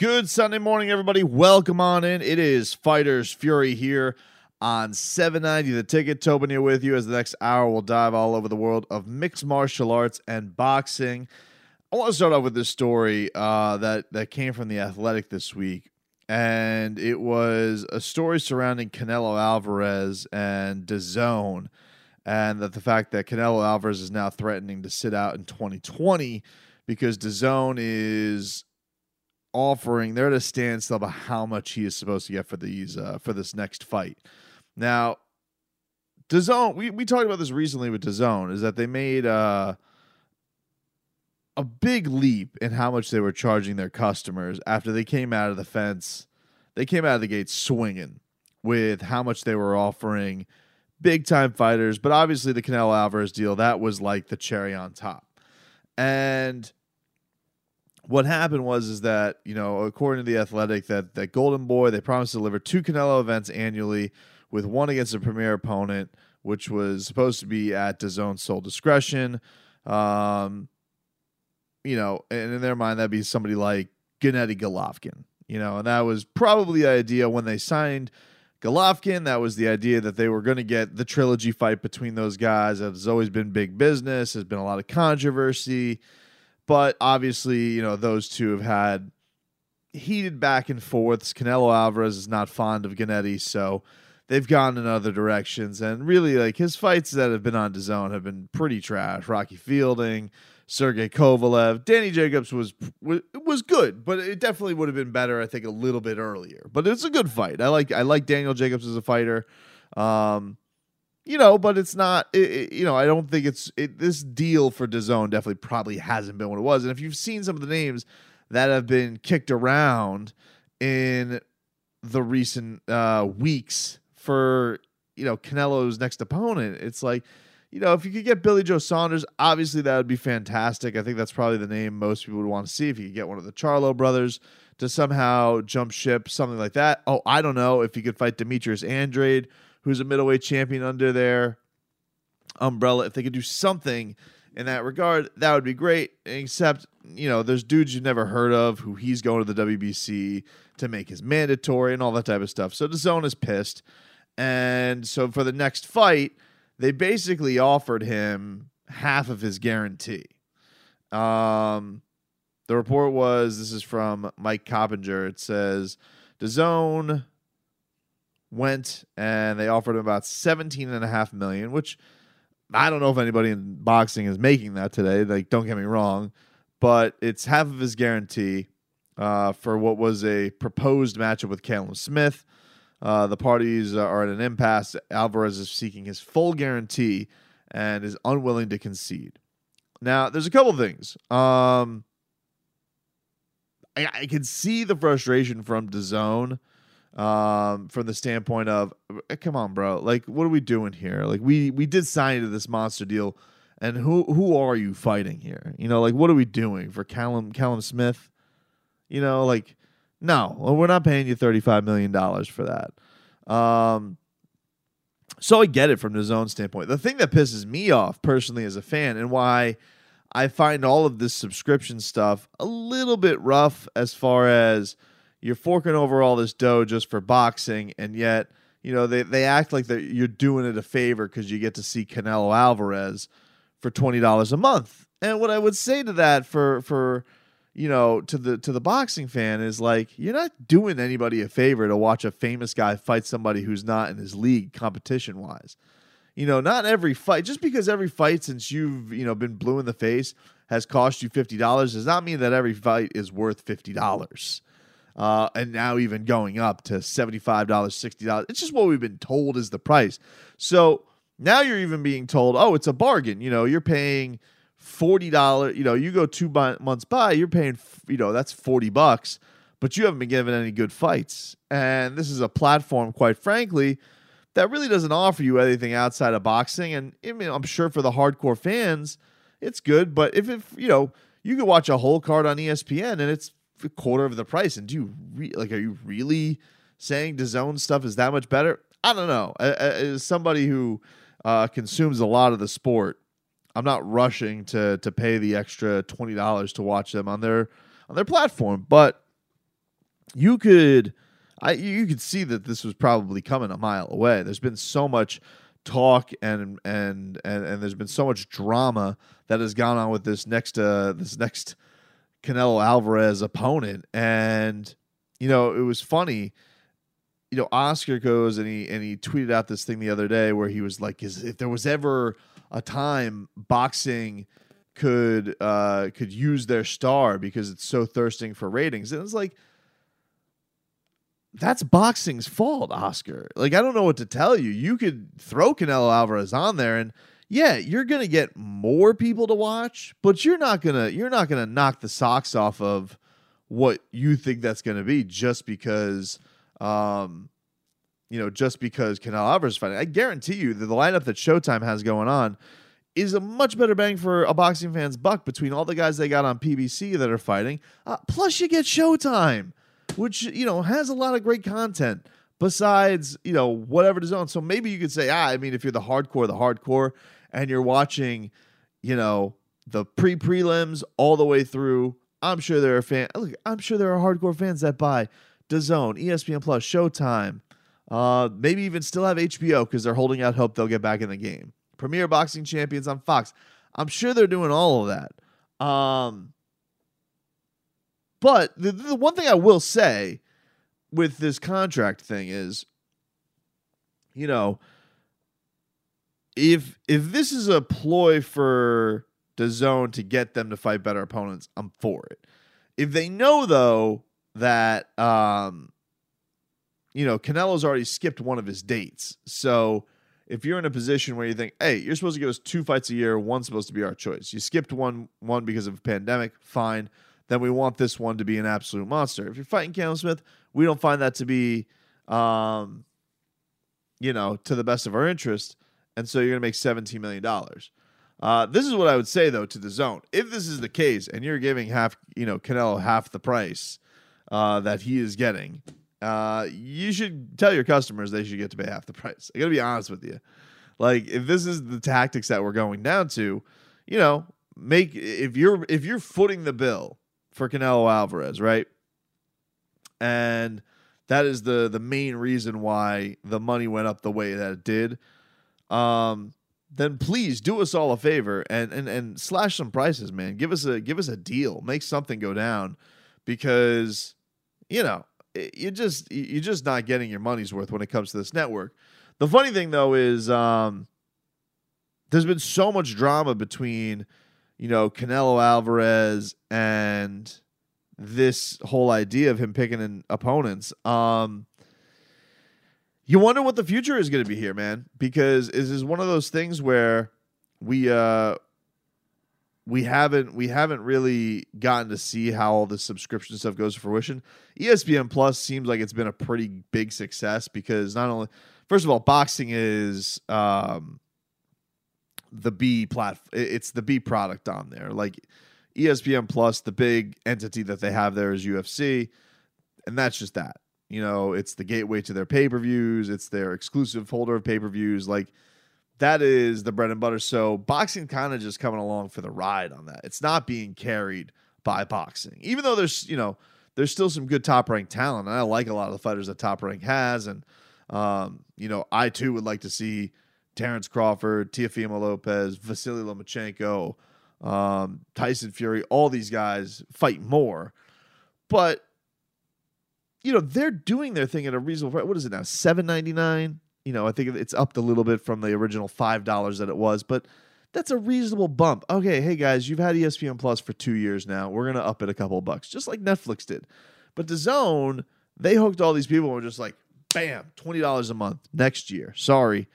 Good Sunday morning, everybody. Welcome on in. It is Fighters Fury here on 790 The Ticket. Tobin here with you as the next hour we'll dive all over the world of mixed martial arts and boxing. I want to start off with this story uh, that that came from the Athletic this week, and it was a story surrounding Canelo Alvarez and DAZN, and that the fact that Canelo Alvarez is now threatening to sit out in 2020 because DAZN is offering they're at a standstill about how much he is supposed to get for these uh, for this next fight. Now, DAZN, we we talked about this recently with DAZN, is that they made uh a big leap in how much they were charging their customers after they came out of the fence. They came out of the gate swinging with how much they were offering big time fighters. But obviously, the Canelo Alvarez deal, that was like the cherry on top. And what happened was is that you know according to the athletic that that golden boy they promised to deliver two canelo events annually with one against a premier opponent which was supposed to be at his own sole discretion um you know, and in their mind that'd be somebody like Gennady Golovkin, you know, and that was probably the idea when they signed Golovkin. That was the idea that they were going to get the trilogy fight between those guys. Has always been big business. There's been a lot of controversy, but obviously, you know, those two have had heated back and forths. Canelo Alvarez is not fond of Gennady, so they've gone in other directions. And really, like his fights that have been on DAZN have been pretty trash. Rocky Fielding, Sergey Kovalev. Danny Jacobs was was good, but it definitely would have been better, I think, a little bit earlier. But it's a good fight. I like I like Daniel Jacobs as a fighter. Um, you know, but it's not. It, it, you know, I don't think it's it, this deal for DAZN definitely probably hasn't been what it was. And if you've seen some of the names that have been kicked around in the recent uh, weeks for you know Canelo's next opponent, it's like you know, if you could get Billy Joe Saunders, obviously that would be fantastic. I think that's probably the name most people would want to see. If you could get one of the Charlo brothers to somehow jump ship, something like that. Oh, I don't know if you could fight Demetrius Andrade, who's a middleweight champion under their umbrella. If they could do something in that regard, that would be great. Except, you know, there's dudes you've never heard of who he's going to the WBC to make his mandatory and all that type of stuff. So the zone is pissed. And so for the next fight, they basically offered him half of his guarantee. Um, the report was this is from Mike Coppinger. It says DAZN went and they offered him about 17 and a half million, which I don't know if anybody in boxing is making that today. Like, don't get me wrong, but it's half of his guarantee uh, for what was a proposed matchup with Callum Smith. Uh, the parties are at an impasse. Alvarez is seeking his full guarantee and is unwilling to concede. Now, there's a couple things. Um, I, I can see the frustration from DAZN um, from the standpoint of, eh, come on, bro, like, what are we doing here? Like, we we did sign to this monster deal, and who who are you fighting here? You know, like, what are we doing for Callum Callum Smith? You know, like no, we're not paying you $35 million for that. Um, so I get it from the zone standpoint. The thing that pisses me off personally as a fan and why I find all of this subscription stuff a little bit rough as far as you're forking over all this dough just for boxing, and yet, you know, they, they act like that you're doing it a favor because you get to see Canelo Alvarez for $20 a month. And what I would say to that for for you know, to the to the boxing fan is like you're not doing anybody a favor to watch a famous guy fight somebody who's not in his league competition wise. You know, not every fight just because every fight since you've, you know, been blue in the face has cost you $50 does not mean that every fight is worth $50. Uh, and now even going up to $75, $60. It's just what we've been told is the price. So now you're even being told, oh, it's a bargain. You know, you're paying $40, you know, you go two months by, you're paying, you know, that's 40 bucks, but you haven't been given any good fights. And this is a platform, quite frankly, that really doesn't offer you anything outside of boxing. And I mean, I'm sure for the hardcore fans, it's good. But if, if you know, you could watch a whole card on ESPN and it's quarter of the price. And do you re- like, are you really saying DAZN stuff is that much better? I don't know. As somebody who uh, consumes a lot of the sport, I'm not rushing to to pay the extra twenty dollars to watch them on their on their platform. But you could, I you could see that this was probably coming a mile away. There's been so much talk and and and and there's been so much drama that has gone on with this next uh this next Canelo Alvarez opponent and you know it was funny you know Oscar goes and he and he tweeted out this thing the other day where he was like is if there was ever a time boxing could uh could use their star because it's so thirsting for ratings and it's like that's boxing's fault, Oscar. Like, I don't know what to tell you. You could throw Canelo Alvarez on there and yeah, you're gonna get more people to watch, but you're not gonna you're not gonna knock the socks off of what you think that's gonna be just because um you know, just because Canelo Alvarez is fighting. I guarantee you that the lineup that Showtime has going on is a much better bang for a boxing fan's buck between all the guys they got on PBC that are fighting. Uh, plus, you get Showtime which you know has a lot of great content besides you know whatever DAZN. So maybe you could say, ah, I mean, if you're the hardcore, the hardcore, and you're watching, you know, the pre prelims all the way through. I'm sure there are fan. Look, I'm sure there are hardcore fans that buy DAZN, ESPN Plus, Showtime, uh, maybe even still have HBO because they're holding out hope they'll get back in the game. Premier Boxing Champions on Fox. I'm sure they're doing all of that. Um, but the, the one thing I will say with this contract thing is, you know, if if this is a ploy for the zone to get them to fight better opponents, I'm for it. If they know though that um you know, Canelo's already skipped one of his dates. So if you're in a position where you think, hey, you're supposed to give us two fights a year, one's supposed to be our choice. You skipped one one because of a pandemic, fine then we want this one to be an absolute monster. If you're fighting Callum Smith, we don't find that to be, um, you know, to the best of our interest. And so you're going to make $17 million. Uh, this is what I would say, though, to the zone. If this is the case and you're giving half, you know, Canelo half the price uh, that he is getting, uh, you should tell your customers they should get to pay half the price. I got to be honest with you. Like, if this is the tactics that we're going down to, you know, make if you're if you're footing the bill for Canelo Alvarez, right? And that is the the main reason why the money went up the way that it did. Um, then please do us all a favor and and and slash some prices, man. Give us a give us a deal. Make something go down because you know you just you're just not getting your money's worth when it comes to this network. The funny thing though is um, there's been so much drama between you know, Canelo Alvarez and this whole idea of him picking in opponents. Um, you wonder what the future is going to be here, man, because this is one of those things where we uh we haven't we haven't really gotten to see how all this subscription stuff goes to fruition. ESPN Plus seems like it's been a pretty big success because not only first of all, boxing is um the B platform. It's the B product on there. Like ESPN Plus, the big entity that they have there is UFC, and that's just that. You know, it's the gateway to their pay per views. It's their exclusive holder of pay per views. Like that is the bread and butter. So boxing kind of just coming along for the ride on that. It's not being carried by boxing, even though there's you know there's still some good top ranked talent. And I like a lot of the fighters that Top Rank has, and um, you know I too would like to see Terrence Crawford, Teofimo Lopez, Vasily Lomachenko, um, Tyson Fury, all these guys fight more. But you know, they're doing their thing at a reasonable price. What is it now? Seven ninety nine. You know, I think it's upped a little bit from the original five dollars that it was, but that's a reasonable bump. Okay, hey guys, you've had ESPN Plus for two years now. We're gonna up it a couple bucks, just like Netflix did. But the Zone, they hooked all these people and were just like, bam, twenty dollars a month next year. Sorry.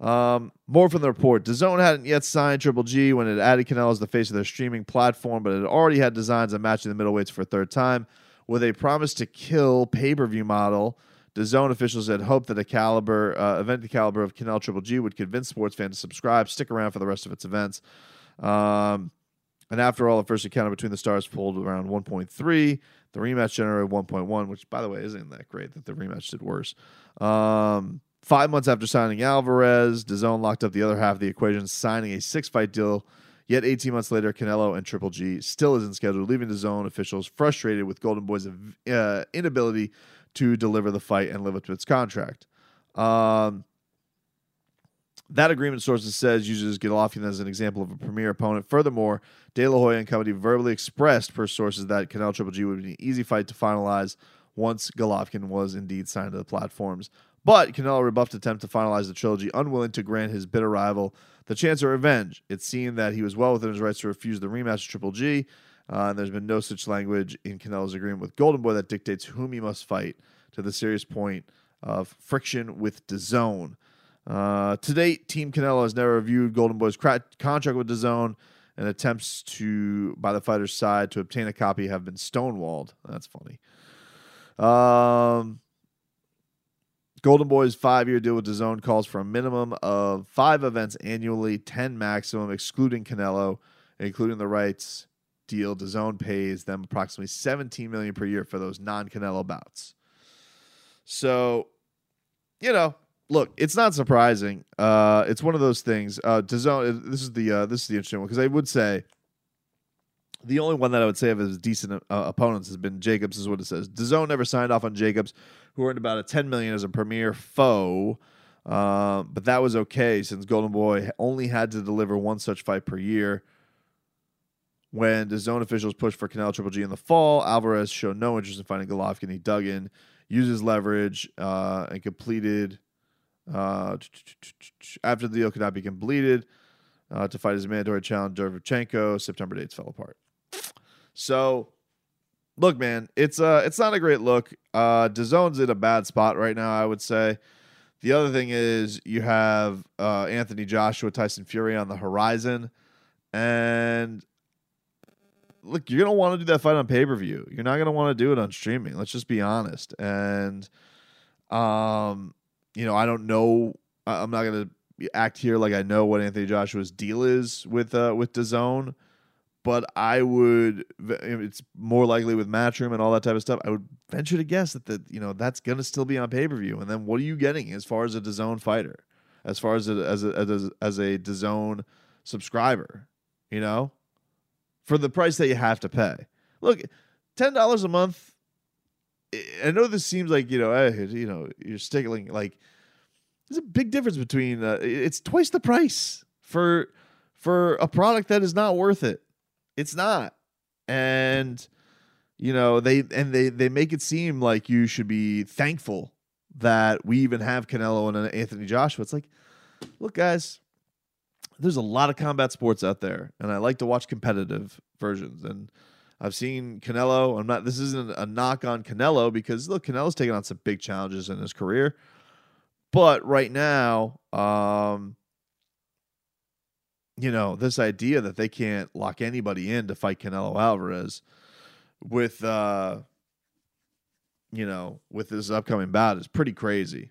Um, more from the report. DAZN hadn't yet signed Triple G when it added Canelo as the face of their streaming platform, but it already had designs on matching the middleweights for a third time. With a promise to kill pay-per-view model, DAZN officials had hoped that a caliber uh, event the caliber of Canelo Triple G would convince sports fans to subscribe, stick around for the rest of its events. Um, and after all, the first encounter between the stars pulled around 1.3. The rematch generated 1.1, which, by the way, isn't that great that the rematch did worse. Um, five months after signing Alvarez, DAZN locked up the other half of the equation, signing a six-fight deal. Yet 18 months later, Canelo and Triple G still isn't scheduled, leaving the zone officials frustrated with Golden Boy's uh, inability to deliver the fight and live up to its contract. Um, that agreement, sources says, uses Golovkin as an example of a premier opponent. Furthermore, De La Hoya and company verbally expressed, per sources, that Canelo Triple G would be an easy fight to finalize once Golovkin was indeed signed to the platforms. But Canelo rebuffed attempt to finalize the trilogy, unwilling to grant his bitter rival the chance of revenge. It seemed that he was well within his rights to refuse the rematch of Triple G, uh, and there's been no such language in Canelo's agreement with Golden Boy that dictates whom he must fight to the serious point of friction with DAZN. Uh, to date, Team Canelo has never reviewed Golden Boy's cra- contract with DAZN, and attempts to by the fighter's side to obtain a copy have been stonewalled. That's funny. Um, Golden Boy's five-year deal with DAZN calls for a minimum of five events annually, ten maximum, excluding Canelo, including the rights deal. DAZN pays them approximately 17 million per year for those non-Canelo bouts. So, you know, look, it's not surprising. Uh, it's one of those things. Uh, DAZN, this is the uh, this is the interesting one because I would say the only one that I would say of his decent uh, opponents has been Jacobs. Is what it says. DAZN never signed off on Jacobs, who earned about a 10 million as a premier foe. Uh, but that was okay since Golden Boy only had to deliver one such fight per year. When the zone officials pushed for Canelo Triple G in the fall, Alvarez showed no interest in fighting Golovkin. He dug in, used his leverage, uh, and completed. Uh, after the deal could not be completed uh, to fight his mandatory challenger Derevchenko, September dates fell apart. So, look, man, it's uh, it's not a great look. Uh, DAZN's in a bad spot right now. I would say. The other thing is you have uh, Anthony Joshua, Tyson Fury on the horizon, and look, you're gonna want to do that fight on pay per view. You're not gonna want to do it on streaming. Let's just be honest. And, um, you know, I don't know. I'm not gonna act here like I know what Anthony Joshua's deal is with uh with DAZN, but I would. It's more likely with Matchroom and all that type of stuff. I would venture to guess that the you know that's gonna still be on pay per view. And then what are you getting as far as a DAZN fighter, as far as a, as a, as a, as a DAZN subscriber, you know? for the price that you have to pay. Look, ten dollars a month. I know this seems like you know, eh, you know, you're stickling like. There's a big difference between. Uh, it's twice the price for for a product that is not worth it. It's not, and you know they and they they make it seem like you should be thankful that we even have Canelo and Anthony Joshua. It's like, look, guys, there's a lot of combat sports out there, and I like to watch competitive versions. And I've seen Canelo. I'm not. This isn't a knock on Canelo because look, Canelo's taken on some big challenges in his career, but right now, um, you know, this idea that they can't lock anybody in to fight Canelo Alvarez with, uh, you know, with this upcoming bout is pretty crazy.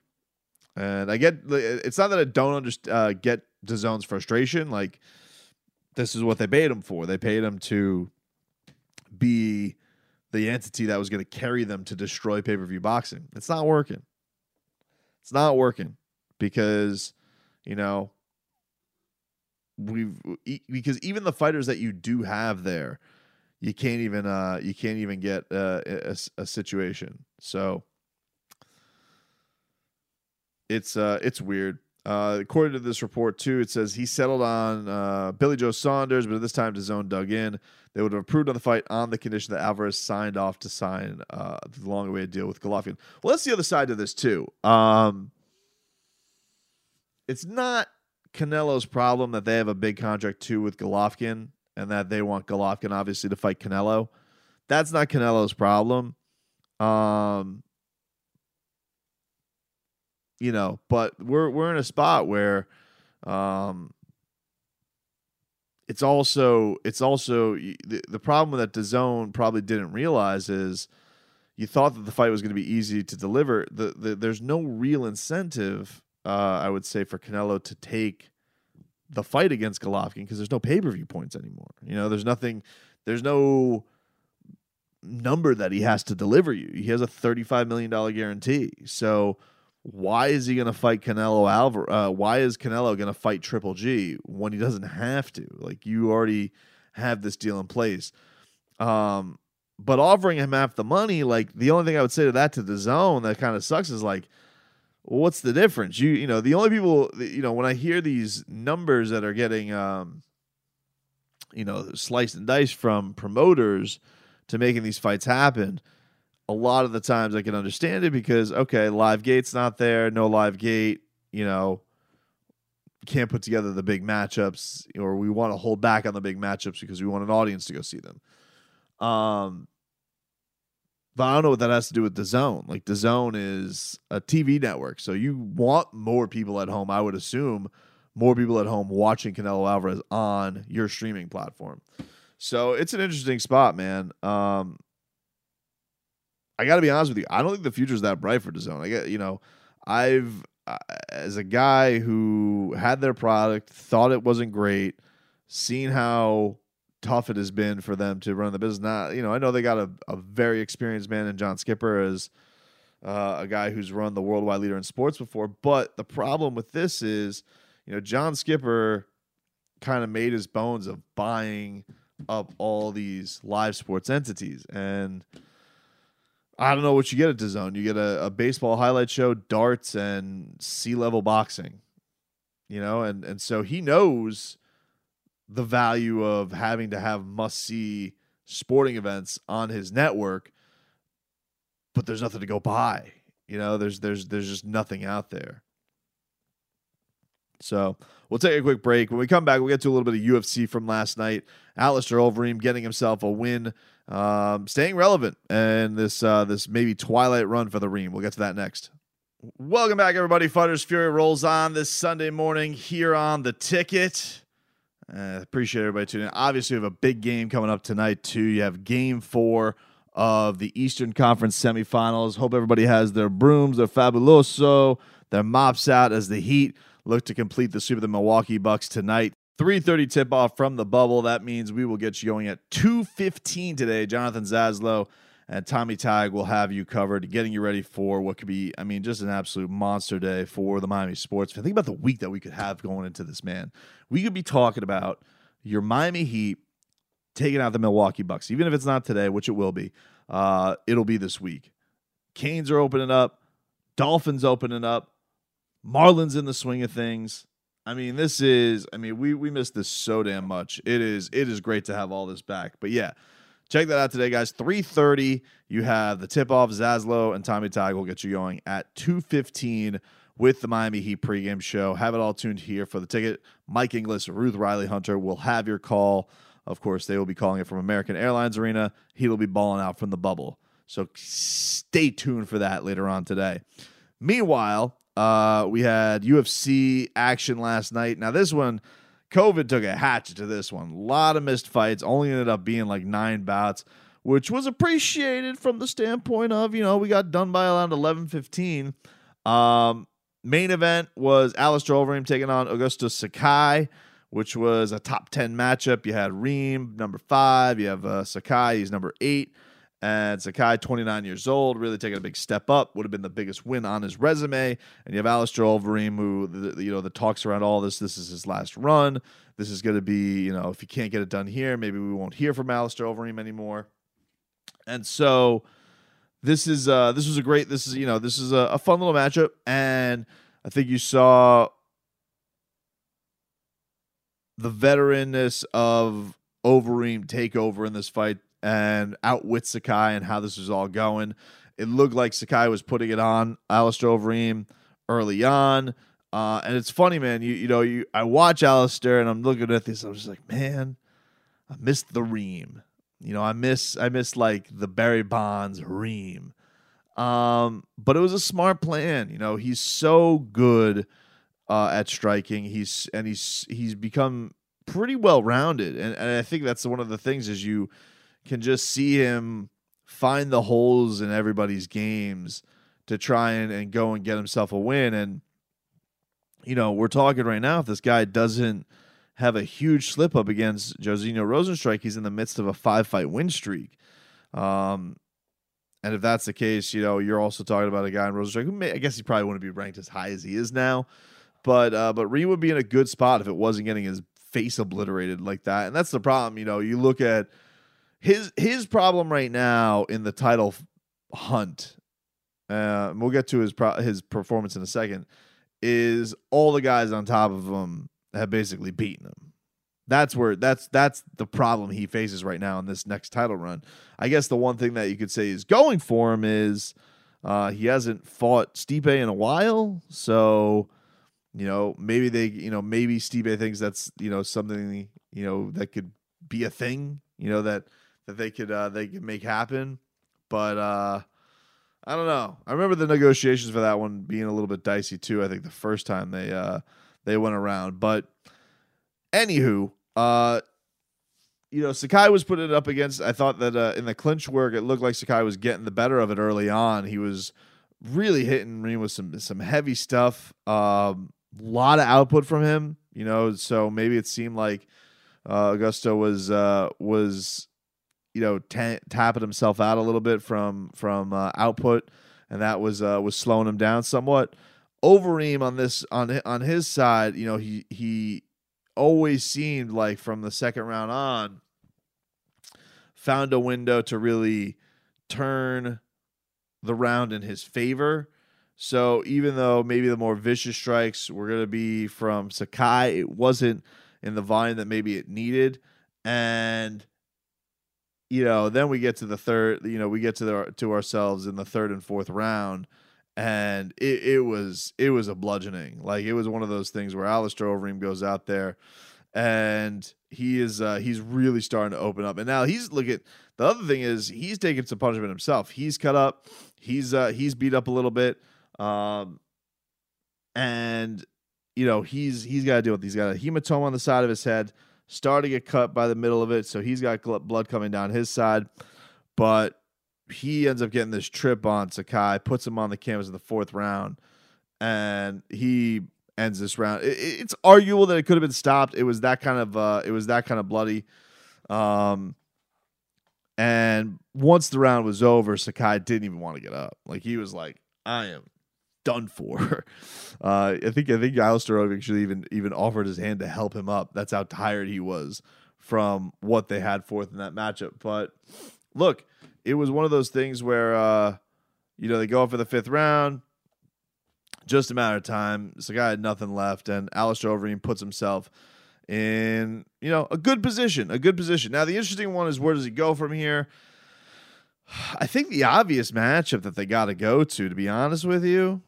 And I get it's not that I don't understand uh, get DAZN's frustration. Like this is what they paid him for. They paid him to be the entity that was going to carry them to destroy pay per view boxing. It's not working. It's not working because you know we've because even the fighters that you do have there, you can't even uh you can't even get uh, a, a situation. So it's uh it's weird. Uh, according to this report, too, it says he settled on uh, Billy Joe Saunders, but at this time, DAZN dug in. They would have approved on the fight on the condition that Alvarez signed off to sign uh, the long-awaited deal with Golovkin. Well, that's the other side to this too. Um, it's not Canelo's problem that they have a big contract too with Golovkin, and that they want Golovkin obviously to fight Canelo. That's not Canelo's problem. Um, you know, but we're we're in a spot where um it's also it's also the, the problem that DAZN probably didn't realize is you thought that the fight was going to be easy to deliver. The, the there's no real incentive, uh, I would say, for Canelo to take the fight against Golovkin because there's no pay per view points anymore. You know, there's nothing, there's no number that he has to deliver you. He has a $35 million guarantee. So why is he going to fight Canelo Alvarez? Uh, why is Canelo going to fight Triple G when he doesn't have to? Like you already have this deal in place. Um, but offering him half the money, like the only thing I would say to that to the zone that kind of sucks is like, what's the difference? You you know the only people you know when I hear these numbers that are getting um, you know sliced and diced from promoters to making these fights happen a lot of the times I can understand it because okay, live gate's not there, no live gate, you know, can't put together the big matchups, or we want to hold back on the big matchups because we want an audience to go see them. Um, but I don't know what that has to do with the zone. Like the zone is a TV network, so you want more people at home. I would assume more people at home watching Canelo Alvarez on your streaming platform. So it's an interesting spot, man. Um, I got to be honest with you. I don't think the future is that bright for the zone. I get, you know, I've as a guy who had their product, thought it wasn't great, seen how tough it has been for them to run the business. Now, you know, I know they got a, a very experienced man in John Skipper as uh, a guy who's run the worldwide leader in sports before. But the problem with this is, you know, John Skipper kind of made his bones of buying up all these live sports entities and I don't know what you get at DAZN. You get a, a baseball highlight show, darts, and sea level boxing. You know, and and so he knows the value of having to have must see sporting events on his network, but there's nothing to go by. You know, there's there's there's just nothing out there. So we'll take a quick break. When we come back, we'll get to a little bit of UFC from last night. Alistair Overeem getting himself a win, um, staying relevant, and this uh, this maybe twilight run for the Reem. We'll get to that next. Welcome back, everybody. Fighters Fury rolls on this Sunday morning here on the ticket. Uh, appreciate everybody tuning in. Obviously, we have a big game coming up tonight, too. You have game four of the Eastern Conference semifinals. Hope everybody has their brooms, their fabuloso, their mops out as the Heat look to complete the sweep of the Milwaukee Bucks tonight. 3:30 tip off from the bubble. That means we will get you going at 2:15 today. Jonathan Zaslow and Tommy Tag will have you covered, getting you ready for what could be, I mean, just an absolute monster day for the Miami sports fan. Think about the week that we could have going into this, man. We could be talking about your Miami Heat taking out the Milwaukee Bucks, even if it's not today, which it will be. Uh, it'll be this week. Canes are opening up, Dolphins opening up. Marlins in the swing of things. I mean, this is. I mean, we we missed this so damn much. It is. It is great to have all this back. But yeah, check that out today, guys. Three thirty. You have the tip off. Zaslow and Tommy Tag will get you going at two fifteen with the Miami Heat pregame show. Have it all tuned here for the ticket. Mike Inglis, Ruth Riley Hunter will have your call. Of course, they will be calling it from American Airlines Arena. He will be balling out from the bubble. So stay tuned for that later on today. Meanwhile, uh, we had UFC action last night. Now, this one, COVID took a hatchet to this one. A lot of missed fights, only ended up being like nine bouts, which was appreciated from the standpoint of, you know, we got done by around 11 15. Um, main event was Alistair Overeem taking on Augusto Sakai, which was a top 10 matchup. You had Reem, number five. You have uh, Sakai, he's number eight. And Sakai, 29 years old, really taking a big step up. Would have been the biggest win on his resume. And you have Alistair Overeem, who the, you know the talks around all this. This is his last run. This is going to be you know if he can't get it done here, maybe we won't hear from Alistair Overeem anymore. And so this is uh this was a great this is you know this is a, a fun little matchup, and I think you saw the veteranness of Overeem take over in this fight and outwit Sakai and how this was all going. It looked like Sakai was putting it on Alistair Overeem early on. Uh, and it's funny, man. You you know, you I watch Alistair and I'm looking at this, I'm just like, man, I missed the Reem. You know, I miss I miss like the Barry Bonds Reem. Um, but it was a smart plan. You know, he's so good uh, at striking. He's and he's he's become pretty well rounded, and, and I think that's one of the things is you can just see him find the holes in everybody's games to try and, and go and get himself a win. And you know, we're talking right now. If this guy doesn't have a huge slip up against Jairzinho Rozenstruik, he's in the midst of a five fight win streak. Um, and if that's the case, you know, you're also talking about a guy in Rozenstruik who may, I guess he probably wouldn't be ranked as high as he is now. But uh, but Reem would be in a good spot if it wasn't getting his face obliterated like that. And that's the problem. You know, you look at his his problem right now in the title hunt. Uh, we'll get to his pro- his performance in a second. Is all the guys on top of him have basically beaten him. That's where that's that's the problem he faces right now in this next title run. I guess the one thing that you could say is going for him is uh, he hasn't fought Stipe in a while, so you know maybe they you know maybe Stipe thinks that's you know something you know that could be a thing you know that that they could uh, they could make happen, but uh, I don't know. I remember the negotiations for that one being a little bit dicey too. I think the first time they uh, they went around, but anywho, uh, you know, Sakai was putting it up against. I thought that uh, in the clinch work, it looked like Sakai was getting the better of it early on. He was really hitting me with some some heavy stuff. A um, lot of output from him. You know, so maybe it seemed like uh, Augusto was uh, was you know t- tapping himself out a little bit from from uh, output, and that was uh, was slowing him down somewhat. Overeem on this on on his side, you know, he he always seemed like from the second round on found a window to really turn the round in his favor. So even though maybe the more vicious strikes were going to be from Sakai, it wasn't in the volume that maybe it needed. And you know, then we get to the third, you know, we get to the to ourselves in the third and fourth round, and it, it was it was a bludgeoning. Like it was one of those things where Alistair Overeem goes out there, and he is uh, he's really starting to open up. And now he's look at the other thing is he's taking some punishment himself. He's cut up, he's uh, he's beat up a little bit, um, and you know he's he's got to deal with. He's got a hematoma on the side of his head starting to cut by the middle of it, so he's got blood coming down his side. But he ends up getting this trip on Sakai, puts him on the canvas in the fourth round, and he ends this round. It, it's arguable that it could have been stopped. It was that kind of uh, it was that kind of bloody. Um, and once the round was over, Sakai didn't even want to get up. Like he was like, "I am done for. Uh, I think I think Alistair Overeem actually even even offered his hand to help him up. That's how tired he was from what they had forth in that matchup. But look, it was one of those things where uh, you know they go for the fifth round. Just a matter of time. So guy had nothing left, and Alistair Overeem puts himself in you know a good position, a good position. Now the interesting one is where does he go from here? I think the obvious matchup that they got to go to, to be honest with you,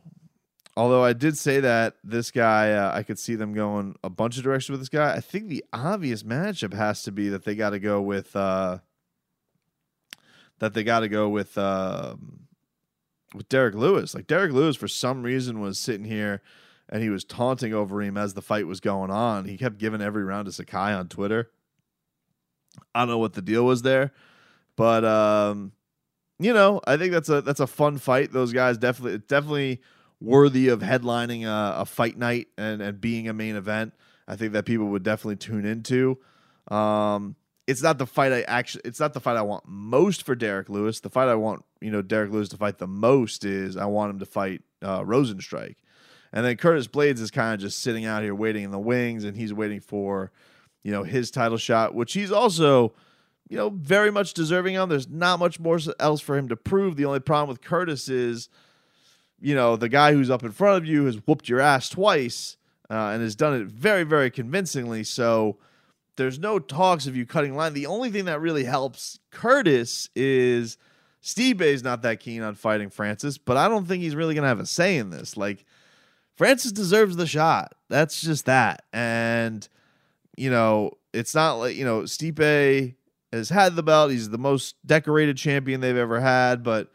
Although I did say that this guy, uh, I could see them going a bunch of directions with this guy. I think the obvious matchup has to be that they got to go with uh, that they got to go with uh, with Derrick Lewis. Like Derrick Lewis, for some reason, was sitting here and he was taunting Overeem as the fight was going on. He kept giving every round to Sakai on Twitter. I don't know what the deal was there, but um, you know, I think that's a that's a fun fight. Those guys definitely definitely worthy of headlining a, a, fight night and, and being a main event. I think that people would definitely tune into. Um, it's not the fight I actually. It's not the fight I want most for Derrick Lewis. The fight I want, you know, Derrick Lewis to fight the most is I want him to fight uh, Rozenstruik, and then Curtis Blaydes is kind of just sitting out here waiting in the wings, and he's waiting for, you know, his title shot, which he's also, you know, very much deserving of. There's not much more else for him to prove. The only problem with Curtis is you know, the guy who's up in front of you has whooped your ass twice. uh, and has done it very, very convincingly. So there's no talks of you cutting line. The only thing that really helps Curtis is Stipe is not that keen on fighting Francis, but I don't think he's really going to have a say in this. Like, Francis deserves the shot. That's just that. And, you know, it's not like, you know, Stipe has had the belt. He's the most decorated champion they've ever had, but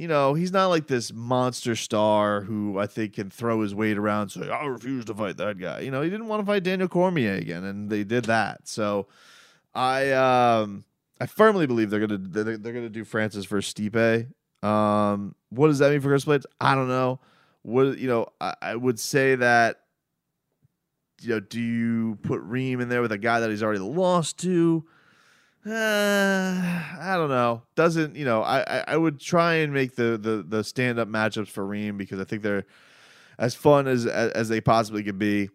you know, he's not like this monster star who I think can throw his weight around say, I refuse to fight that guy. You know, he didn't want to fight Daniel Cormier again, and they did that. So I um I firmly believe they're gonna they're, they're gonna do Francis versus Stipe. Um, what does that mean for Chris Blaydes? I don't know. What you know, I, I would say that you know, do you put Reem in there with a guy that he's already lost to? Uh, I don't know. Doesn't you know? I, I, I would try and make the the the stand up matchups for Reem because I think they're as fun as, as as they possibly could be.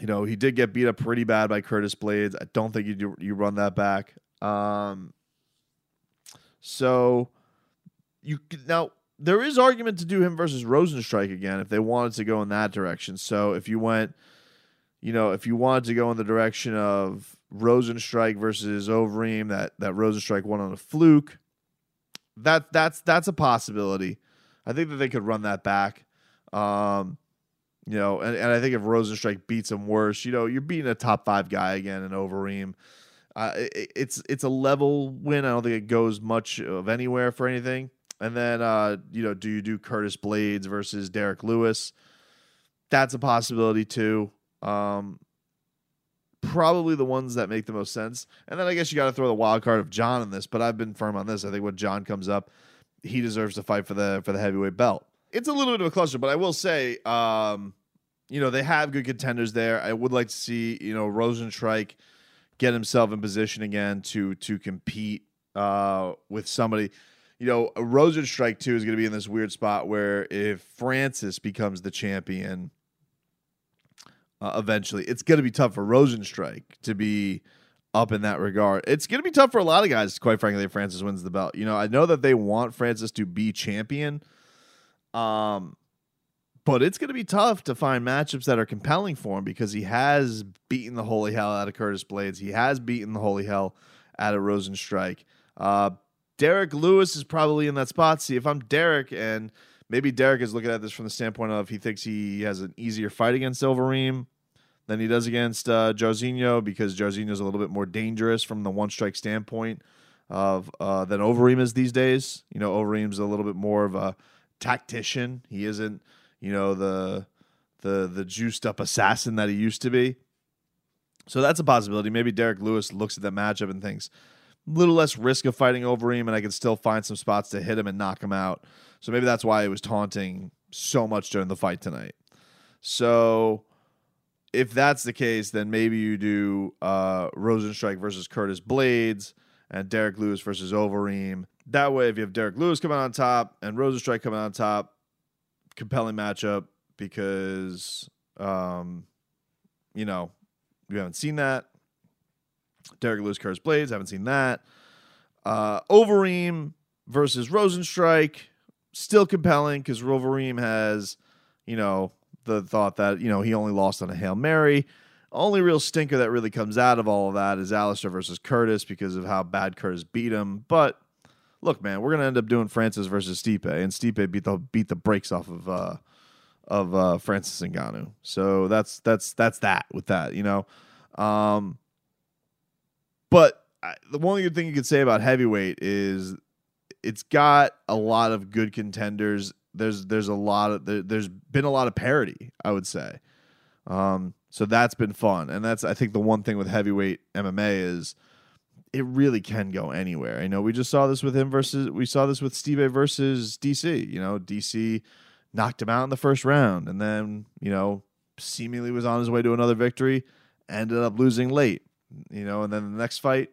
You know, he did get beat up pretty bad by Curtis Blaydes. I don't think you do you run that back. Um, so you now there is argument to do him versus Rozenstruik again if they wanted to go in that direction. So if you went, you know, if you wanted to go in the direction of Rozenstruik versus Overeem, that that Rozenstruik won on a fluke. That that's that's a possibility. I think that they could run that back. Um, you know, and, and I think if Rozenstruik beats him worse, you know, you're beating a top five guy again in Overeem. Uh, it, it's it's a level win. I don't think it goes much of anywhere for anything. And then, uh, you know, do you do Curtis Blaydes versus Derrick Lewis? That's a possibility too. Um, probably the ones that make the most sense. And then I guess you got to throw the wild card of Jon in this, but I've been firm on this. I think when Jon comes up, he deserves to fight for the for the heavyweight belt. It's a little bit of a cluster, but I will say, um, you know, they have good contenders there. I would like to see, you know, Rozenstruik get himself in position again to to compete uh, with somebody. You know, Rozenstruik too is going to be in this weird spot where if Francis becomes the champion uh, eventually. It's going to be tough for Rozenstruik to be up in that regard. It's going to be tough for a lot of guys, quite frankly, if Francis wins the belt. You know, I know that they want Francis to be champion. Um, but it's going to be tough to find matchups that are compelling for him because he has beaten the holy hell out of Curtis Blaydes. He has beaten the holy hell out of Rozenstruik. Uh, Derrick Lewis is probably in that spot. See, if I'm Derrick and maybe Derrick is looking at this from the standpoint of he thinks he has an easier fight against Overeem than he does against uh, Jairzinho because is a little bit more dangerous from the one strike standpoint of uh, than Overeem is these days. You know, Overeem's a little bit more of a tactician. He isn't, you know, the the the juiced up assassin that he used to be. So that's a possibility. Maybe Derrick Lewis looks at that matchup and thinks a little less risk of fighting Overeem, and I can still find some spots to hit him and knock him out. So maybe that's why he was taunting so much during the fight tonight. So if that's the case, then maybe you do uh, Rozenstruik versus Curtis Blaydes and Derrick Lewis versus Overeem. That way, if you have Derrick Lewis coming on top and Rozenstruik coming on top, compelling matchup because, um, you know, you haven't seen that. Derrick Lewis, Curtis Blaydes, haven't seen that. Uh, Overeem versus Rozenstruik, still compelling because Overeem has, you know, the thought that you know he only lost on a hail mary. Only real stinker that really comes out of all of that is Alistair versus Curtis because of how bad Curtis beat him. But look, man, we're gonna end up doing Francis versus Stipe, and Stipe beat the beat the brakes off of uh, of uh, Francis Ngannou. So that's that's that's that with that, you know. Um, but I, the one good thing you could say about heavyweight is it's got a lot of good contenders there's there's a lot of there, has been a lot of parity, I would say. Um, so that's been fun, and that's I think the one thing with heavyweight MMA is it really can go anywhere. I know we just saw this with him versus we saw this with Stipe versus DC. You know, DC knocked him out in the first round, and then you know seemingly was on his way to another victory, ended up losing late. You know, and then the next fight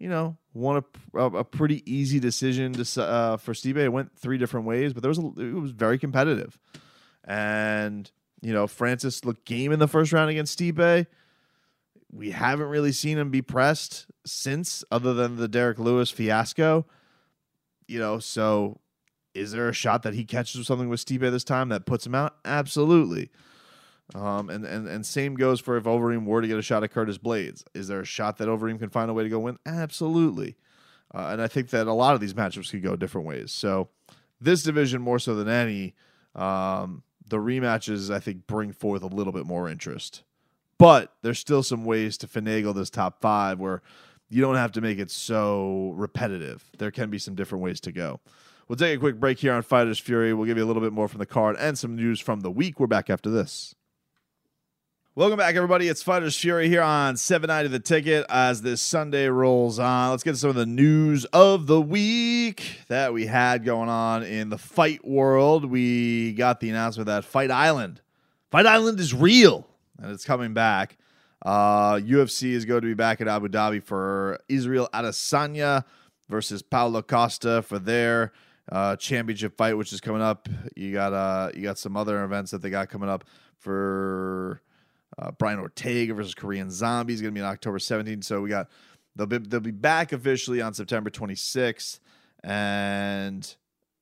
you know, won a, a, pretty easy decision to uh, for Stipe. It went three different ways, but there was a, it was very competitive, and you know, Francis looked game in the first round against Stipe. We haven't really seen him be pressed since, other than the Derrick Lewis fiasco. You know, so is there a shot that he catches something with Stipe this time that puts him out? Absolutely. Um, and, and and same goes for if Overeem were to get a shot at Curtis Blaydes. Is there a shot that Overeem can find a way to go win? Absolutely. Uh, and I think that a lot of these matchups could go different ways. So this division more so than any, um, the rematches I think bring forth a little bit more interest. But there's still some ways to finagle this top five where you don't have to make it so repetitive. There can be some different ways to go. We'll take a quick break here on Fighters Fury. We'll give you a little bit more from the card and some news from the week. We're back after this. Welcome back, everybody. It's Fighters Fury here on 790 The Ticket as this Sunday rolls on. Let's get some of the news of the week that we had going on in the fight world. We got the announcement that Fight Island, Fight Island is real and it's coming back. Uh, UFC is going to be back at Abu Dhabi for Israel Adesanya versus Paulo Costa for their uh, championship fight, which is coming up. You got uh, you got some other events that they got coming up for uh, Brian Ortega versus Korean Zombie is going to be on October 17th. So we got they'll be they'll be back officially on September 26th, and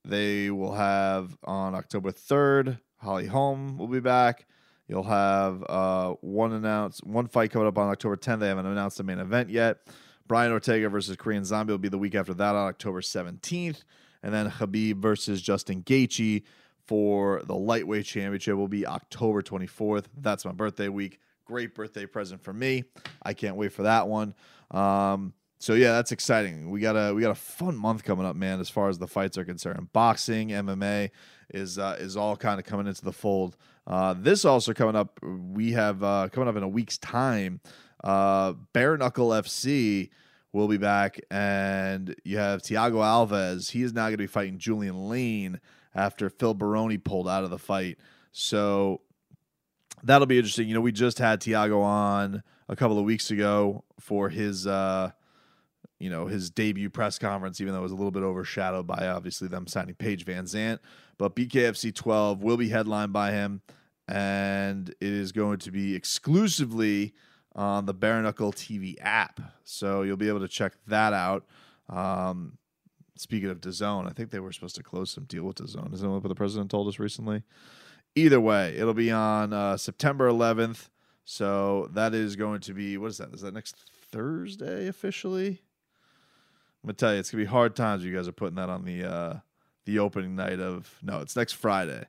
they will have on October 3rd. Holly Holm will be back. You'll have uh, one announced one fight coming up on October 10th. They haven't announced the main event yet. Brian Ortega versus Korean Zombie will be the week after that on October 17th, and then Khabib versus Justin Gaethje for the lightweight championship will be October 24th. That's my birthday week. Great birthday present for me. I can't wait for that one. Um, so yeah, that's exciting. We got a we got a fun month coming up, man. As far as the fights are concerned, boxing, MMA is uh, is all kind of coming into the fold. Uh, this also coming up. We have uh, coming up in a week's time. Uh, Bare Knuckle FC will be back, and you have Thiago Alves. He is now going to be fighting Julian Lane after Phil Baroni pulled out of the fight. So that'll be interesting. You know, we just had Thiago on a couple of weeks ago for his uh you know, his debut press conference, even though it was a little bit overshadowed by obviously them signing Paige VanZant. But BKFC 12 will be headlined by him, and it is going to be exclusively on the Bare Knuckle TV app. So you'll be able to check that out. Um, Speaking of DAZN, I think they were supposed to close some deal with DAZN. Isn't that what the president told us recently? Either way, it'll be on uh, September 11th. So that is going to be what is that? Is that next Thursday officially? I'm gonna tell you, it's gonna be hard times. You guys are putting that on the uh, the opening night of no, it's next Friday.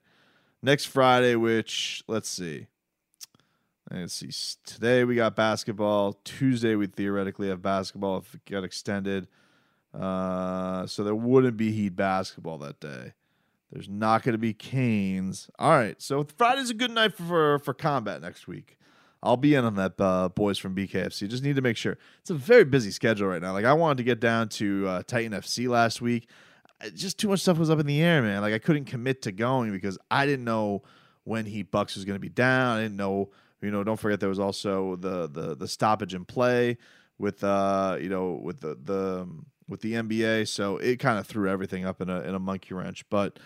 Next Friday, which let's see. Let's see. Today we got basketball. Tuesday we theoretically have basketball if it got extended. Uh, so there wouldn't be Heat basketball that day. There's not going to be Canes. All right, so Friday's a good night for for combat next week. I'll be in on that, uh, boys from BKFC. Just need to make sure it's a very busy schedule right now. Like I wanted to get down to uh, Titan FC last week. Just too much stuff was up in the air, man. Like I couldn't commit to going because I didn't know when Heat Bucks was going to be down. I didn't know, you know. Don't forget there was also the the the stoppage in play with uh you know with the the um, with the NBA, so it kind of threw everything up in a in a monkey wrench. But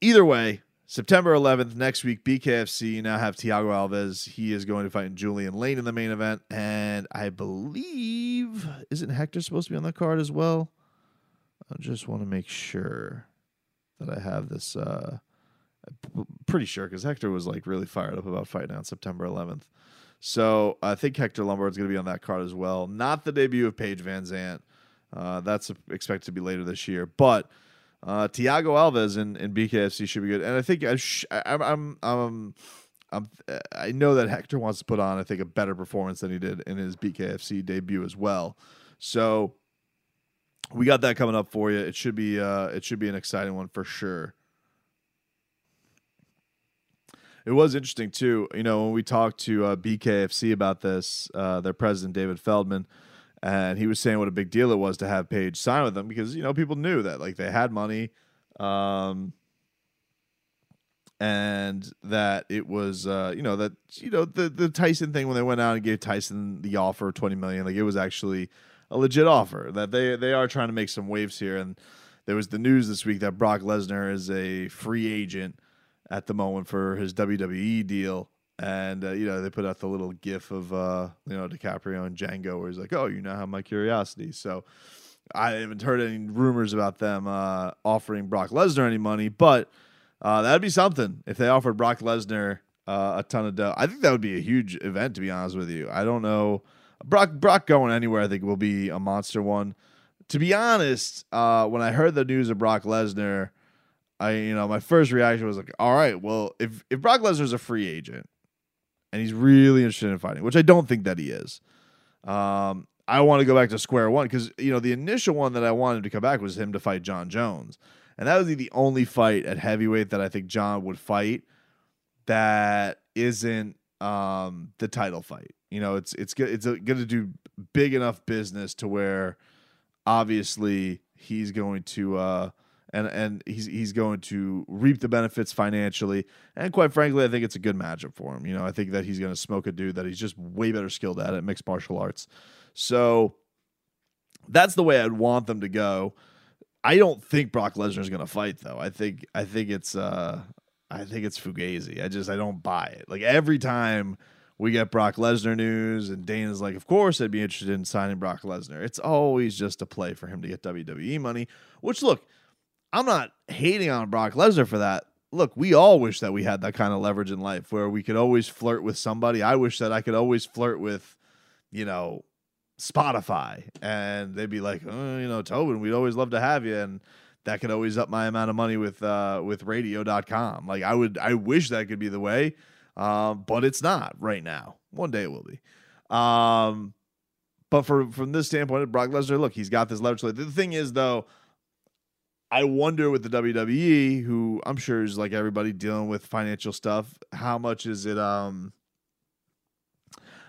either way, September 11th next week, BKFC you now have Thiago Alves. He is going to fight Julian Lane in the main event, and I believe isn't Hector supposed to be on the card as well? I just want to make sure that I have this. Uh, pretty sure because Hector was like really fired up about fighting on September 11th. So I think Hector Lombard's going to be on that card as well. Not the debut of Paige Van VanZant. Uh, that's expected to be later this year. But uh, Thiago Alves in, BKFC should be good. And I think I sh- I, I'm, I'm, I'm, I know that Hector wants to put on, I think, a better performance than he did in his BKFC debut as well. So we got that coming up for you. It should be uh, it should be an exciting one for sure. It was interesting too, you know, when we talked to uh, BKFC about this, uh, their president David Feldman, and he was saying what a big deal it was to have Paige sign with them because you know people knew that like they had money, um, and that it was uh, you know that you know the the Tyson thing when they went out and gave Tyson the offer of twenty million, like it was actually a legit offer that they they are trying to make some waves here, and there was the news this week that Brock Lesnar is a free agent at the moment for his WWE deal and uh, you know they put out the little gif of uh, you know DiCaprio and Django, where he's like, "Oh, you now have my curiosity." So I haven't heard any rumors about them uh, offering Brock Lesnar any money, but uh, that'd be something if they offered Brock Lesnar uh, a ton of dough. I think that would be a huge event, to be honest with you. I don't know. Brock Brock going anywhere, I think will be a monster one. To be honest, uh, when I heard the news of Brock Lesnar, I you know my first reaction was like, all right, well if if Brock Lesnar's a free agent and he's really interested in fighting, which I don't think that he is, um, I want to go back to square one because you know the initial one that I wanted to come back was him to fight Jon Jones, and that would be the only fight at heavyweight that I think Jon would fight that isn't um, the title fight. You know, it's it's it's going to do big enough business to where obviously he's going to uh, and and he's he's going to reap the benefits financially. And quite frankly, I think it's a good matchup for him. You know, I think that he's going to smoke a dude that he's just way better skilled at it, mixed martial arts. So that's the way I'd want them to go. I don't think Brock Lesnar is going to fight though. I think I think it's uh I think it's Fugazi. I just I don't buy it. Like every time we get Brock Lesnar news and Dana's like, of course I'd be interested in signing Brock Lesnar. It's always just a play for him to get WWE money. Which look, I'm not hating on Brock Lesnar for that. Look, we all wish that we had that kind of leverage in life where we could always flirt with somebody. I wish that I could always flirt with, you know, Spotify and they'd be like, oh, you know, Tobin, we'd always love to have you. And that could always up my amount of money with uh with radio.com. Like I would I wish that could be the way. Um, but it's not right now. One day it will be. Um, but for from this standpoint, Brock Lesnar, look, he's got this leverage. The thing is, though, I wonder with the WWE, who I'm sure is like everybody dealing with financial stuff, how much is it um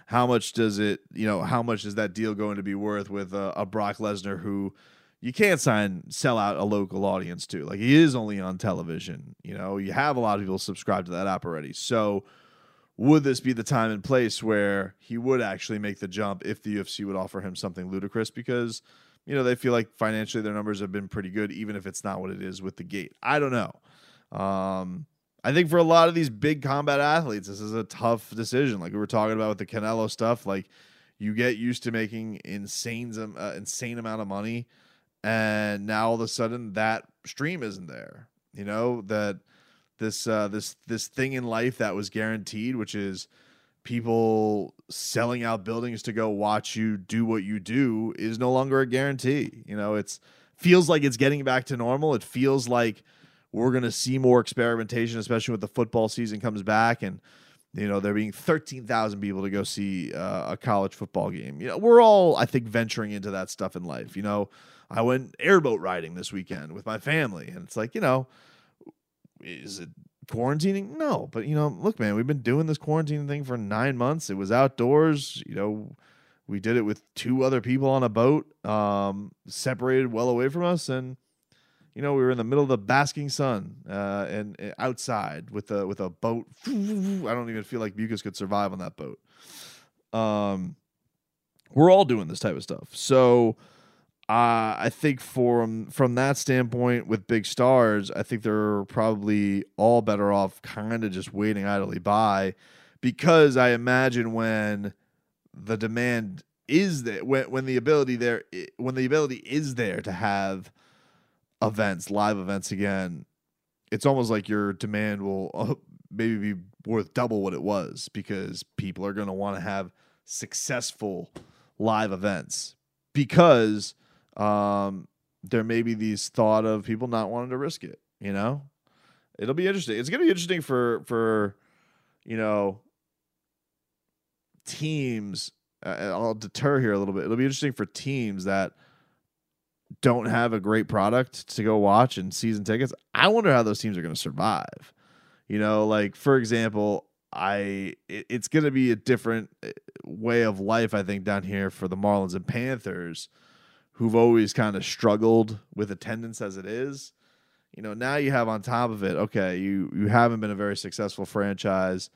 how much does it, you know, how much is that deal going to be worth with a, a Brock Lesnar who you can't sign sell out a local audience to. Like he is only on television. You know, you have a lot of people subscribe to that app already. So would this be the time and place where he would actually make the jump if the UFC would offer him something ludicrous because you know they feel like financially their numbers have been pretty good even if it's not what it is with the gate. I don't know. Um, I think for a lot of these big combat athletes, this is a tough decision. Like we were talking about with the Canelo stuff, like you get used to making insane, uh, insane amount of money, and now all of a sudden that stream isn't there. You know that this uh, this this thing in life that was guaranteed, which is people selling out buildings to go watch you do what you do, is no longer a guarantee. You know, it's feels like it's getting back to normal. It feels like we're going to see more experimentation, especially with the football season comes back and you know there being 13,000 people to go see uh, a college football game. You know, we're all I think venturing into that stuff in life. You know, I went airboat riding this weekend with my family and it's like, you know, is it quarantining? No, but you know, look man, we've been doing this quarantine thing for 9 months. It was outdoors, you know, we did it with two other people on a boat, um, separated well away from us and you know, we were in the middle of the basking sun uh, and, and, outside with a with a boat. I don't even feel like mucus could survive on that boat. Um, we're all doing this type of stuff, so uh, I think from from that standpoint, with big stars, I think they're probably all better off kind of just waiting idly by, because I imagine when the demand is there, when when the ability there, when the ability is there to have events, live events again, it's almost like your demand will uh, maybe be worth double what it was because people are going to want to have successful live events because um, there may be these thought of people not wanting to risk it. You know, it'll be interesting. It's going to be interesting for for you know teams. Uh, I'll deter here a little bit. It'll be interesting for teams that don't have a great product to go watch and season tickets, I wonder how those teams are going to survive. You know, like for example, I it, it's going to be a different uh, way of life I think down here for the Marlins and Panthers who've always kind of struggled with attendance as it is. You know, now you have on top of it, okay, you you haven't been a very successful franchise,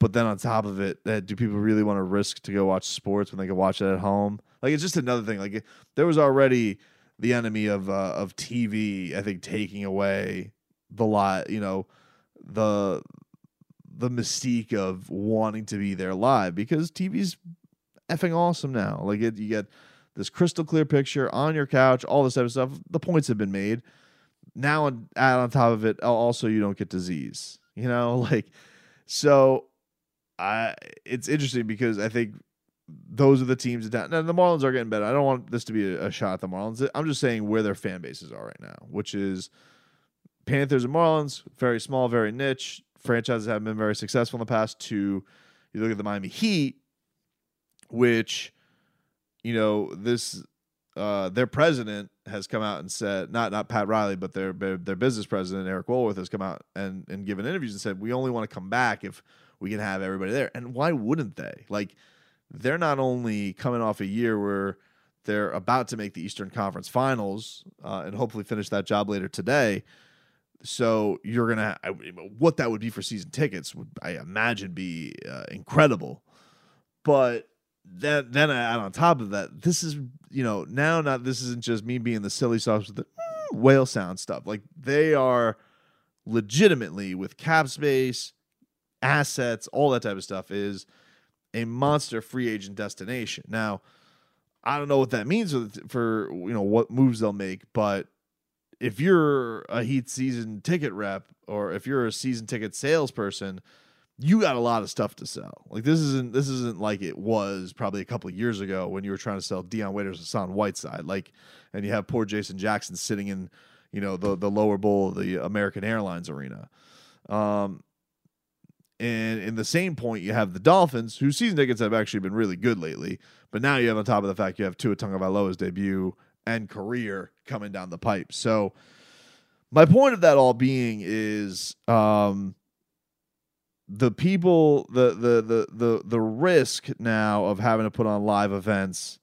but then on top of it, that do people really want to risk to go watch sports when they can watch it at home? Like it's just another thing. Like there was already the enemy of uh, of TV. I think taking away the lot. You know the the mystique of wanting to be there live because TV's effing awesome now. Like it, you get this crystal clear picture on your couch, all this type of stuff. The points have been made. Now, add on top of it, also you don't get disease. You know, like So I it's interesting because I think those are the teams that now the Marlins are getting better. I don't want this to be a, a shot at the Marlins. I'm just saying where their fan bases are right now, which is Panthers and Marlins, very small, very niche. Franchises have been very successful in the past. To you look at the Miami Heat, which you know this uh, their president has come out and said not not Pat Riley, but their their, business president Eric Woolworth has come out and and given interviews and said we only want to come back if we can have everybody there. And why wouldn't they? Like they're not only coming off a year where they're about to make the Eastern Conference Finals uh, and hopefully finish that job later today. So you're gonna what that would be for season tickets would I imagine be uh, incredible, but then then add on top of that, this is you know now not this isn't just me being the silly sauce with the mm, whale sound stuff. Like they are legitimately with cap space, assets, all that type of stuff is a monster free agent destination. Now, I don't know what that means for you know what moves they'll make, but if you're a Heat season ticket rep or if you're a season ticket salesperson, you got a lot of stuff to sell. Like this isn't this isn't like it was probably a couple years ago when you were trying to sell Dion Waiters and Hassan Whiteside. Like, and you have poor Jason Jackson sitting in you know the the lower bowl of the American Airlines arena. Um, and in the same point, you have the Dolphins, whose season tickets have actually been really good lately. But now you have on top of the fact you have Tua Tagovailoa's debut and career coming down the pipe. So my point of that all being is um, the people the, the the the the risk now of having to put on live events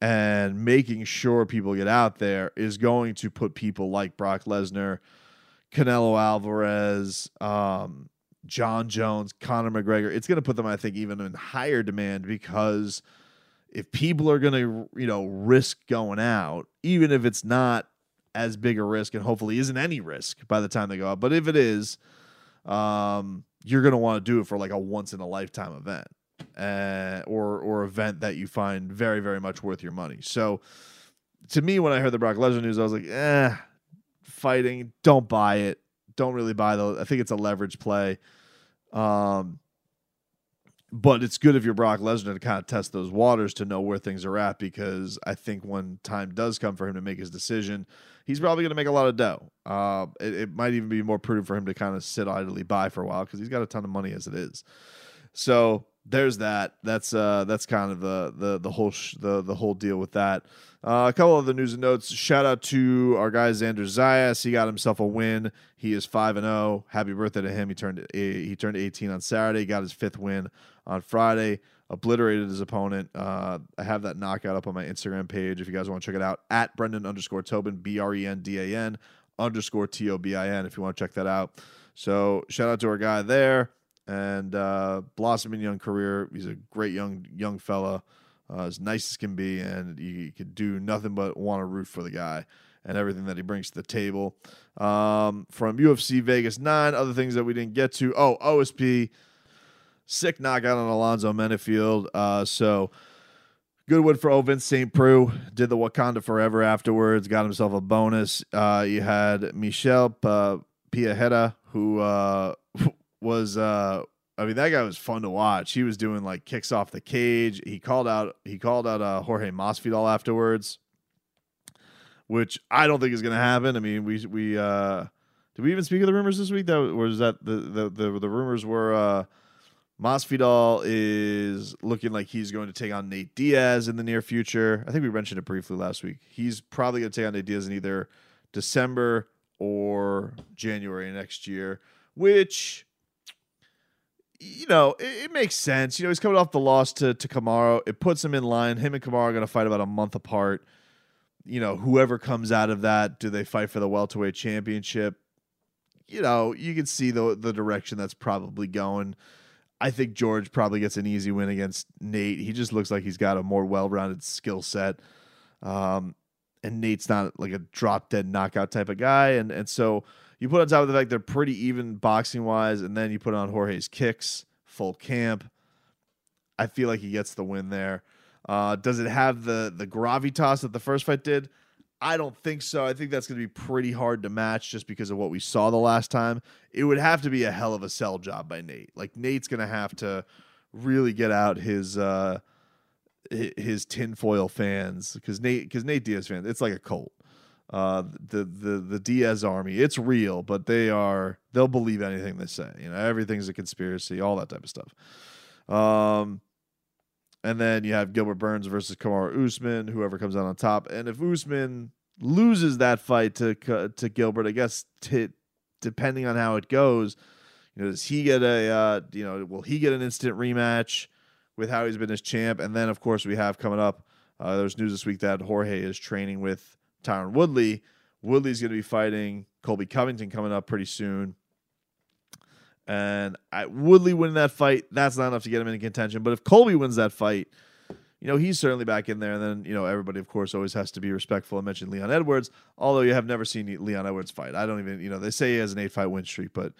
and making sure people get out there is going to put people like Brock Lesnar, Canelo Alvarez, um, Jon Jones, Conor McGregor. It's going to put them, I think, even in higher demand because if people are going to, you know, risk going out, even if it's not as big a risk and hopefully isn't any risk by the time they go out, but if it is, um, you're going to want to do it for like a once in a lifetime event uh, or or event that you find very very much worth your money. So to me, when I heard the Brock Lesnar news, I was like, eh, fighting, don't buy it don't really buy the. I think it's a leverage play. Um, but it's good if you're Brock Lesnar to kind of test those waters to know where things are at because I think when time does come for him to make his decision, he's probably going to make a lot of dough. Uh, it, it, might even be more prudent for him to kind of sit idly by for a while because he's got a ton of money as it is. So there's that. That's uh, that's kind of the the the whole sh- the the whole deal with that. Uh, a couple of the news and notes. Shout out to our guy Xander Zayas. He got himself a win. He is five and zero. Oh. Happy birthday to him. He turned he turned 18 on Saturday. He Got his fifth win on Friday. Obliterated his opponent. Uh, I have that knockout up on my Instagram page if you guys want to check it out. At Brendan underscore Tobin B R E N D A N underscore T O B I N if you want to check that out. So shout out to our guy there and uh, blossoming young career. He's a great young young fella uh, as nice as can be, and you could do nothing but want to root for the guy and everything that he brings to the table. Um, from UFC Vegas 9, other things that we didn't get to. Oh, OSP, sick knockout on Alonzo Menifield. Uh, so good win for Ovince St. Preux. Did the Wakanda Forever afterwards, got himself a bonus. Uh, you had Michel uh, Pereira, who uh, was uh, I mean, that guy was fun to watch. He was doing like kicks off the cage. He called out he called out uh, Jorge Masvidal afterwards, which I don't think is going to happen. I mean, we we uh, did we even speak of the rumors this week? That was that the the the, the rumors were uh, Masvidal is looking like he's going to take on Nate Diaz in the near future. I think we mentioned it briefly last week. He's probably going to take on Nate Diaz in either December or January next year, which you know, it, it, makes sense. You know, he's coming off the loss to to Kamaru. It puts him in line. Him and Kamaru are going to fight about a month apart. You know, whoever comes out of that, do they fight for the welterweight championship? You know, you can see the the direction that's probably going. I think George probably gets an easy win against Nate. He just looks like he's got a more well-rounded skill set. Um, and Nate's not like a drop dead knockout type of guy. And and so you put on top of the fact they're pretty even boxing wise, and then you put on Jorge's kicks, full camp. I feel like he gets the win there. Uh, does it have the the gravitas that the first fight did? I don't think so. I think that's going to be pretty hard to match just because of what we saw the last time. It would have to be a hell of a sell job by Nate. Like Nate's going to have to really get out his uh his tinfoil fans because Nate because Nate Diaz fans, it's like a cult. Uh, the the the Diaz army, it's real, but they are they'll believe anything they say. You know, everything's a conspiracy, all that type of stuff. Um, and then you have Gilbert Burns versus Kamaru Usman, whoever comes out on top. And if Usman loses that fight to to Gilbert, I guess t- depending on how it goes, you know, does he get a uh, you know will he get an instant rematch with how he's been as champ? And then of course we have coming up. Uh, there's news this week that Jorge is training with Tyron Woodley. Woodley's going to be fighting Colby Covington coming up pretty soon. And I, Woodley winning that fight, that's not enough to get him in contention. But if Colby wins that fight, you know, he's certainly back in there. And then, you know, everybody, of course, always has to be respectful. I mentioned Leon Edwards, although you have never seen Leon Edwards fight. I don't even, you know, they say he has an eight fight win streak, but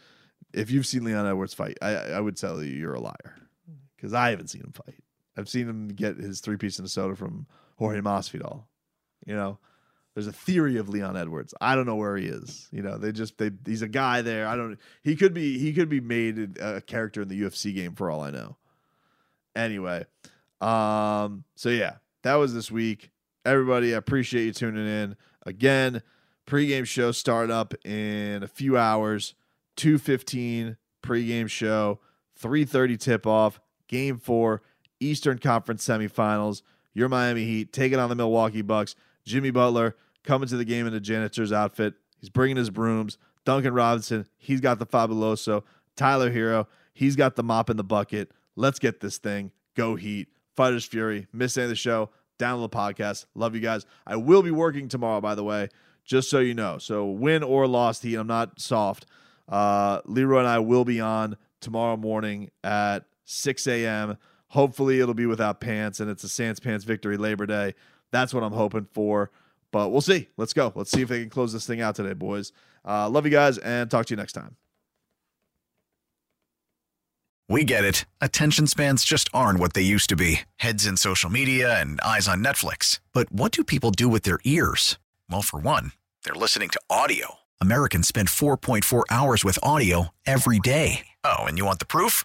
if you've seen Leon Edwards fight, I, I would tell you you're a liar because I haven't seen him fight. I've seen him get his three piece in soda from Jorge Masvidal. You know, there's a theory of Leon Edwards. I don't know where he is. You know, they just they he's a guy there. I don't. He could be he could be made a character in the UFC game for all I know. Anyway, um, so yeah, that was this week. Everybody, I appreciate you tuning in again. Pregame show start up in a few hours. Two fifteen pregame show. Three thirty tip off. Game four Eastern Conference semifinals. Your Miami Heat taking on the Milwaukee Bucks. Jimmy Butler coming to the game in a janitor's outfit. He's bringing his brooms. Duncan Robinson, he's got the fabuloso. Tyler Herro, he's got the mop in the bucket. Let's get this thing. Go Heat. Fighters Fury. Miss any of the show. Download the podcast. Love you guys. I will be working tomorrow, by the way, just so you know. So win or lost Heat, I'm not soft. Uh, Leroy and I will be on tomorrow morning at 6 a.m. Hopefully, it'll be without pants and it's a Sans Pants Victory Labor Day. That's what I'm hoping for. But we'll see. Let's go. Let's see if they can close this thing out today, boys. Uh, love you guys and talk to you next time. We get it. Attention spans just aren't what they used to be heads in social media and eyes on Netflix. But what do people do with their ears? Well, for one, they're listening to audio. Americans spend 4.4 hours with audio every day. Oh, and you want the proof?